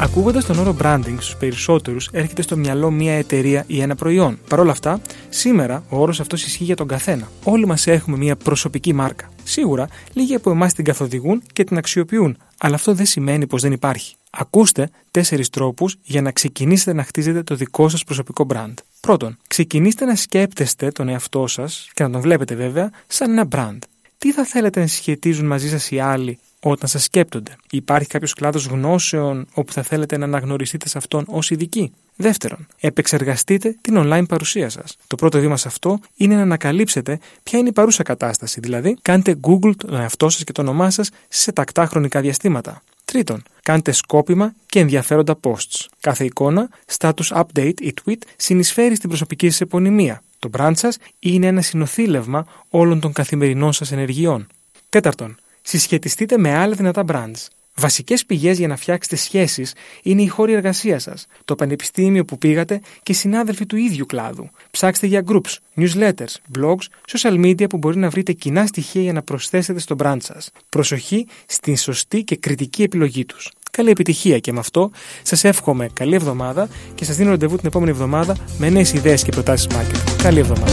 Ακούγοντας τον όρο branding στους περισσότερους, έρχεται στο μυαλό μια εταιρεία ή ένα προϊόν. Παρ' όλα αυτά, σήμερα ο όρος αυτός ισχύει για τον καθένα. Όλοι μας έχουμε μια προσωπική μάρκα. Σίγουρα, λίγοι από εμάς την καθοδηγούν και την αξιοποιούν, αλλά αυτό δεν σημαίνει πως δεν υπάρχει. Ακούστε τέσσερις τρόπους για να ξεκινήσετε να χτίζετε το δικό σας προσωπικό brand. Πρώτον, ξεκινήστε να σκέπτεστε τον εαυτό σας και να τον βλέπετε βέβαια σαν ένα brand. Τι θα θέλετε να συσχετίζουν μαζί σας οι άλλοι όταν σας σκέπτονται. Υπάρχει κάποιος κλάδος γνώσεων όπου θα θέλετε να αναγνωριστείτε σε αυτόν ως ειδικοί. Δεύτερον, επεξεργαστείτε την online παρουσία σας. Το πρώτο βήμα σε αυτό είναι να ανακαλύψετε ποια είναι η παρούσα κατάσταση, δηλαδή κάντε Google τον εαυτό σας και το όνομά σας σε τακτά χρονικά διαστήματα. Τρίτον, κάντε σκόπιμα και ενδιαφέροντα posts. Κάθε εικόνα, status update ή tweet συνεισφέρει στην προσωπική σας επωνυμία. Το brand σας είναι ένα συνοθήλευμα όλων των καθημερινών σας ενεργειών. Τέταρτον, Συσχετιστείτε με άλλα δυνατά brands. Βασικές πηγές για να φτιάξετε σχέσεις είναι η χώροι εργασίας σας, το πανεπιστήμιο που πήγατε και οι συνάδελφοι του ίδιου κλάδου. Ψάξτε για groups, newsletters, blogs, social media που μπορεί να βρείτε κοινά στοιχεία για να προσθέσετε στο brand σας. Προσοχή στην σωστή και κριτική επιλογή τους. Καλή επιτυχία και με αυτό σας εύχομαι καλή εβδομάδα και σας δίνω ραντεβού την επόμενη εβδομάδα με νέες ιδέες και προτάσεις marketing. Καλή εβδομάδα.